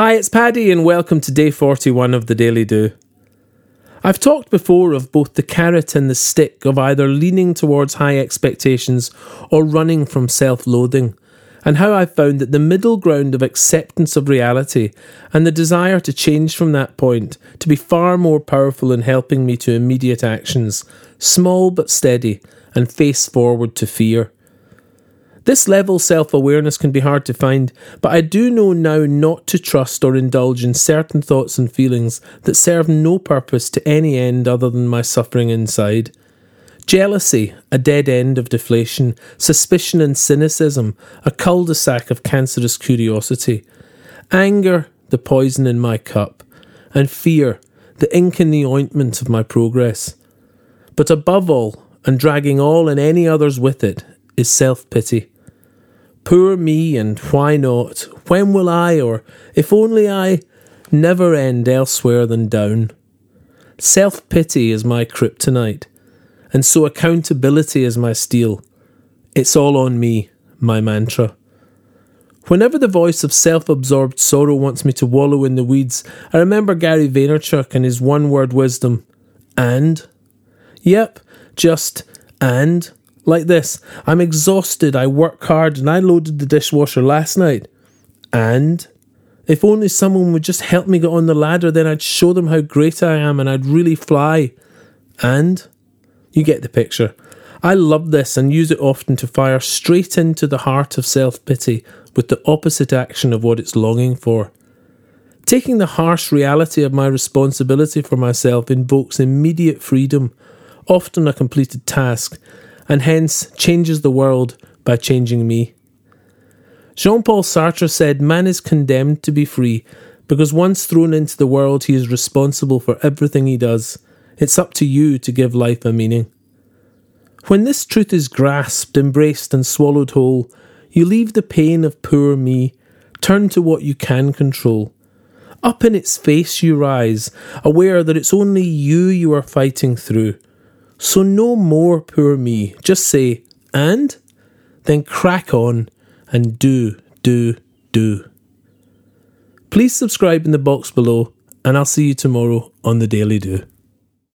Hi, it's Paddy, and welcome to day 41 of the Daily Do. I've talked before of both the carrot and the stick of either leaning towards high expectations or running from self loathing, and how I've found that the middle ground of acceptance of reality and the desire to change from that point to be far more powerful in helping me to immediate actions, small but steady, and face forward to fear. This level self awareness can be hard to find, but I do know now not to trust or indulge in certain thoughts and feelings that serve no purpose to any end other than my suffering inside. Jealousy, a dead end of deflation, suspicion and cynicism, a cul de sac of cancerous curiosity, anger, the poison in my cup, and fear, the ink in the ointment of my progress. But above all, and dragging all and any others with it, is self pity. Poor me, and why not? When will I, or if only I, never end elsewhere than down? Self pity is my kryptonite, and so accountability is my steel. It's all on me, my mantra. Whenever the voice of self absorbed sorrow wants me to wallow in the weeds, I remember Gary Vaynerchuk and his one word wisdom and? Yep, just and. Like this I'm exhausted, I work hard, and I loaded the dishwasher last night. And if only someone would just help me get on the ladder, then I'd show them how great I am and I'd really fly. And you get the picture. I love this and use it often to fire straight into the heart of self pity with the opposite action of what it's longing for. Taking the harsh reality of my responsibility for myself invokes immediate freedom, often a completed task, and hence changes the world by changing me. Jean Paul Sartre said, Man is condemned to be free because once thrown into the world, he is responsible for everything he does. It's up to you to give life a meaning. When this truth is grasped, embraced, and swallowed whole, you leave the pain of poor me, turn to what you can control. Up in its face you rise, aware that it's only you you are fighting through. So no more poor me. Just say, and? Then crack on and do, do, do. Please subscribe in the box below, and I'll see you tomorrow on the Daily Do.